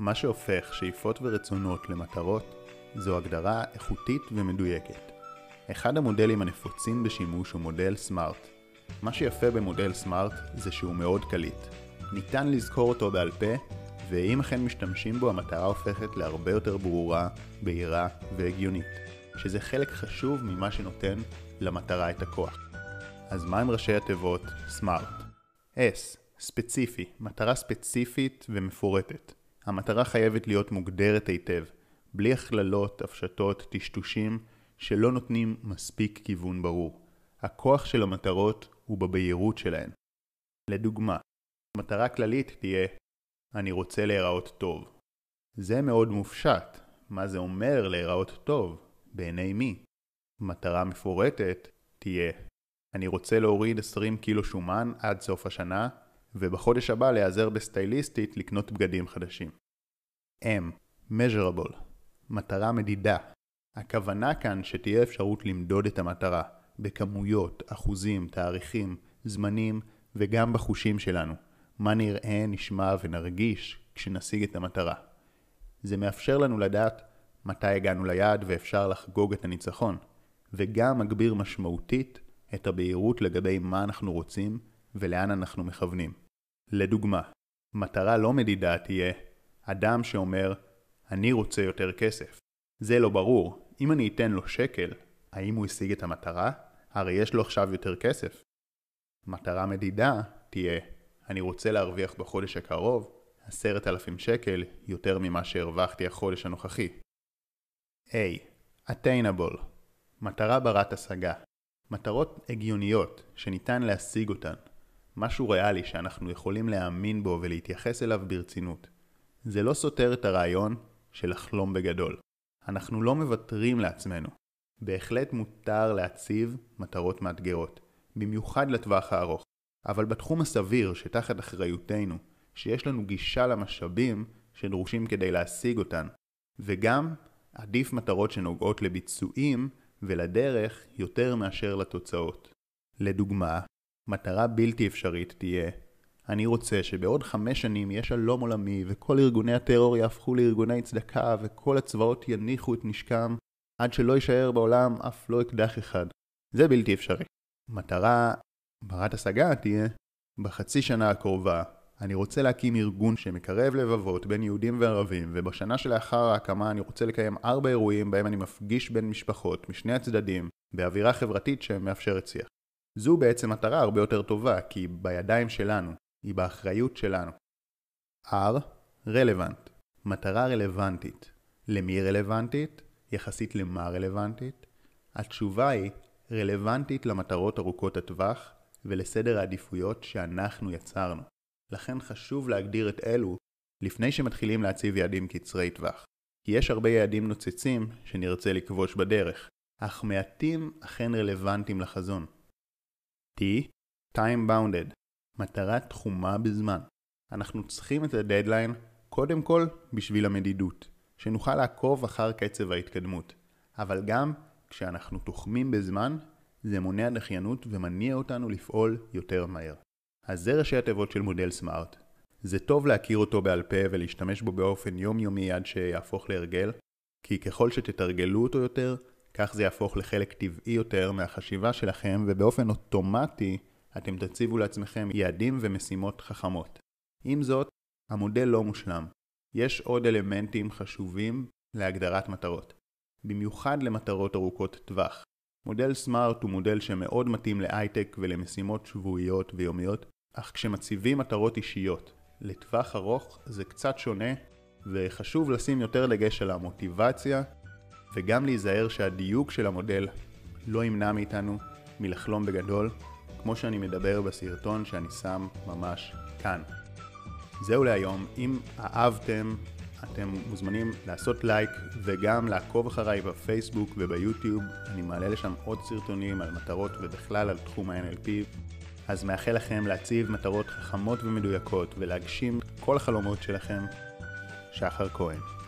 מה שהופך שאיפות ורצונות למטרות זו הגדרה איכותית ומדויקת. אחד המודלים הנפוצים בשימוש הוא מודל סמארט. מה שיפה במודל סמארט זה שהוא מאוד קליט. ניתן לזכור אותו בעל פה, ואם אכן משתמשים בו המטרה הופכת להרבה יותר ברורה, בהירה והגיונית, שזה חלק חשוב ממה שנותן למטרה את הכוח. אז מה עם ראשי התיבות סמארט? S, ספציפי, מטרה ספציפית ומפורטת. המטרה חייבת להיות מוגדרת היטב, בלי הכללות, הפשטות, טשטושים, שלא נותנים מספיק כיוון ברור. הכוח של המטרות הוא בבהירות שלהן. לדוגמה, מטרה כללית תהיה אני רוצה להיראות טוב. זה מאוד מופשט. מה זה אומר להיראות טוב? בעיני מי? מטרה מפורטת תהיה אני רוצה להוריד 20 קילו שומן עד סוף השנה, ובחודש הבא להיעזר בסטייליסטית לקנות בגדים חדשים. M, measurable, מטרה מדידה. הכוונה כאן שתהיה אפשרות למדוד את המטרה, בכמויות, אחוזים, תאריכים, זמנים, וגם בחושים שלנו. מה נראה, נשמע ונרגיש כשנשיג את המטרה. זה מאפשר לנו לדעת מתי הגענו ליעד ואפשר לחגוג את הניצחון, וגם מגביר משמעותית את הבהירות לגבי מה אנחנו רוצים ולאן אנחנו מכוונים. לדוגמה, מטרה לא מדידה תהיה אדם שאומר, אני רוצה יותר כסף. זה לא ברור, אם אני אתן לו שקל, האם הוא השיג את המטרה? הרי יש לו עכשיו יותר כסף. מטרה מדידה תהיה, אני רוצה להרוויח בחודש הקרוב עשרת אלפים שקל יותר ממה שהרווחתי החודש הנוכחי. A. Attainable מטרה ברת השגה מטרות הגיוניות שניתן להשיג אותן, משהו ריאלי שאנחנו יכולים להאמין בו ולהתייחס אליו ברצינות. זה לא סותר את הרעיון של לחלום בגדול. אנחנו לא מוותרים לעצמנו. בהחלט מותר להציב מטרות מאתגרות, במיוחד לטווח הארוך. אבל בתחום הסביר שתחת אחריותנו, שיש לנו גישה למשאבים שדרושים כדי להשיג אותן, וגם עדיף מטרות שנוגעות לביצועים ולדרך יותר מאשר לתוצאות. לדוגמה, מטרה בלתי אפשרית תהיה אני רוצה שבעוד חמש שנים יהיה שלום עולמי וכל ארגוני הטרור יהפכו לארגוני צדקה וכל הצבאות יניחו את נשקם עד שלא יישאר בעולם אף לא אקדח אחד. זה בלתי אפשרי. מטרה ברת השגה תהיה בחצי שנה הקרובה אני רוצה להקים ארגון שמקרב לבבות בין יהודים וערבים, ובשנה שלאחר ההקמה אני רוצה לקיים ארבע אירועים בהם אני מפגיש בין משפחות משני הצדדים, באווירה חברתית שמאפשרת שיח. זו בעצם מטרה הרבה יותר טובה, כי היא בידיים שלנו, היא באחריות שלנו. R, רלוונט, מטרה רלוונטית. למי רלוונטית? יחסית למה רלוונטית? התשובה היא רלוונטית למטרות ארוכות הטווח ולסדר העדיפויות שאנחנו יצרנו. לכן חשוב להגדיר את אלו לפני שמתחילים להציב יעדים קצרי טווח. כי יש הרבה יעדים נוצצים שנרצה לכבוש בדרך, אך מעטים אכן רלוונטיים לחזון. T, time bounded, מטרה תחומה בזמן. אנחנו צריכים את הדדליין קודם כל בשביל המדידות, שנוכל לעקוב אחר קצב ההתקדמות, אבל גם כשאנחנו תוחמים בזמן, זה מונע דחיינות ומניע אותנו לפעול יותר מהר. אז זה ראשי התיבות של מודל סמארט. זה טוב להכיר אותו בעל פה ולהשתמש בו באופן יומיומי עד שיהפוך להרגל, כי ככל שתתרגלו אותו יותר, כך זה יהפוך לחלק טבעי יותר מהחשיבה שלכם, ובאופן אוטומטי אתם תציבו לעצמכם יעדים ומשימות חכמות. עם זאת, המודל לא מושלם. יש עוד אלמנטים חשובים להגדרת מטרות, במיוחד למטרות ארוכות טווח. מודל סמארט הוא מודל שמאוד מתאים להייטק ולמשימות שבועיות ויומיות, אך כשמציבים מטרות אישיות לטווח ארוך זה קצת שונה, וחשוב לשים יותר דגש על המוטיבציה, וגם להיזהר שהדיוק של המודל לא ימנע מאיתנו מלחלום בגדול, כמו שאני מדבר בסרטון שאני שם ממש כאן. זהו להיום, אם אהבתם אתם מוזמנים לעשות לייק וגם לעקוב אחריי בפייסבוק וביוטיוב, אני מעלה לשם עוד סרטונים על מטרות ובכלל על תחום ה-NLP, אז מאחל לכם להציב מטרות חכמות ומדויקות ולהגשים כל החלומות שלכם. שחר כהן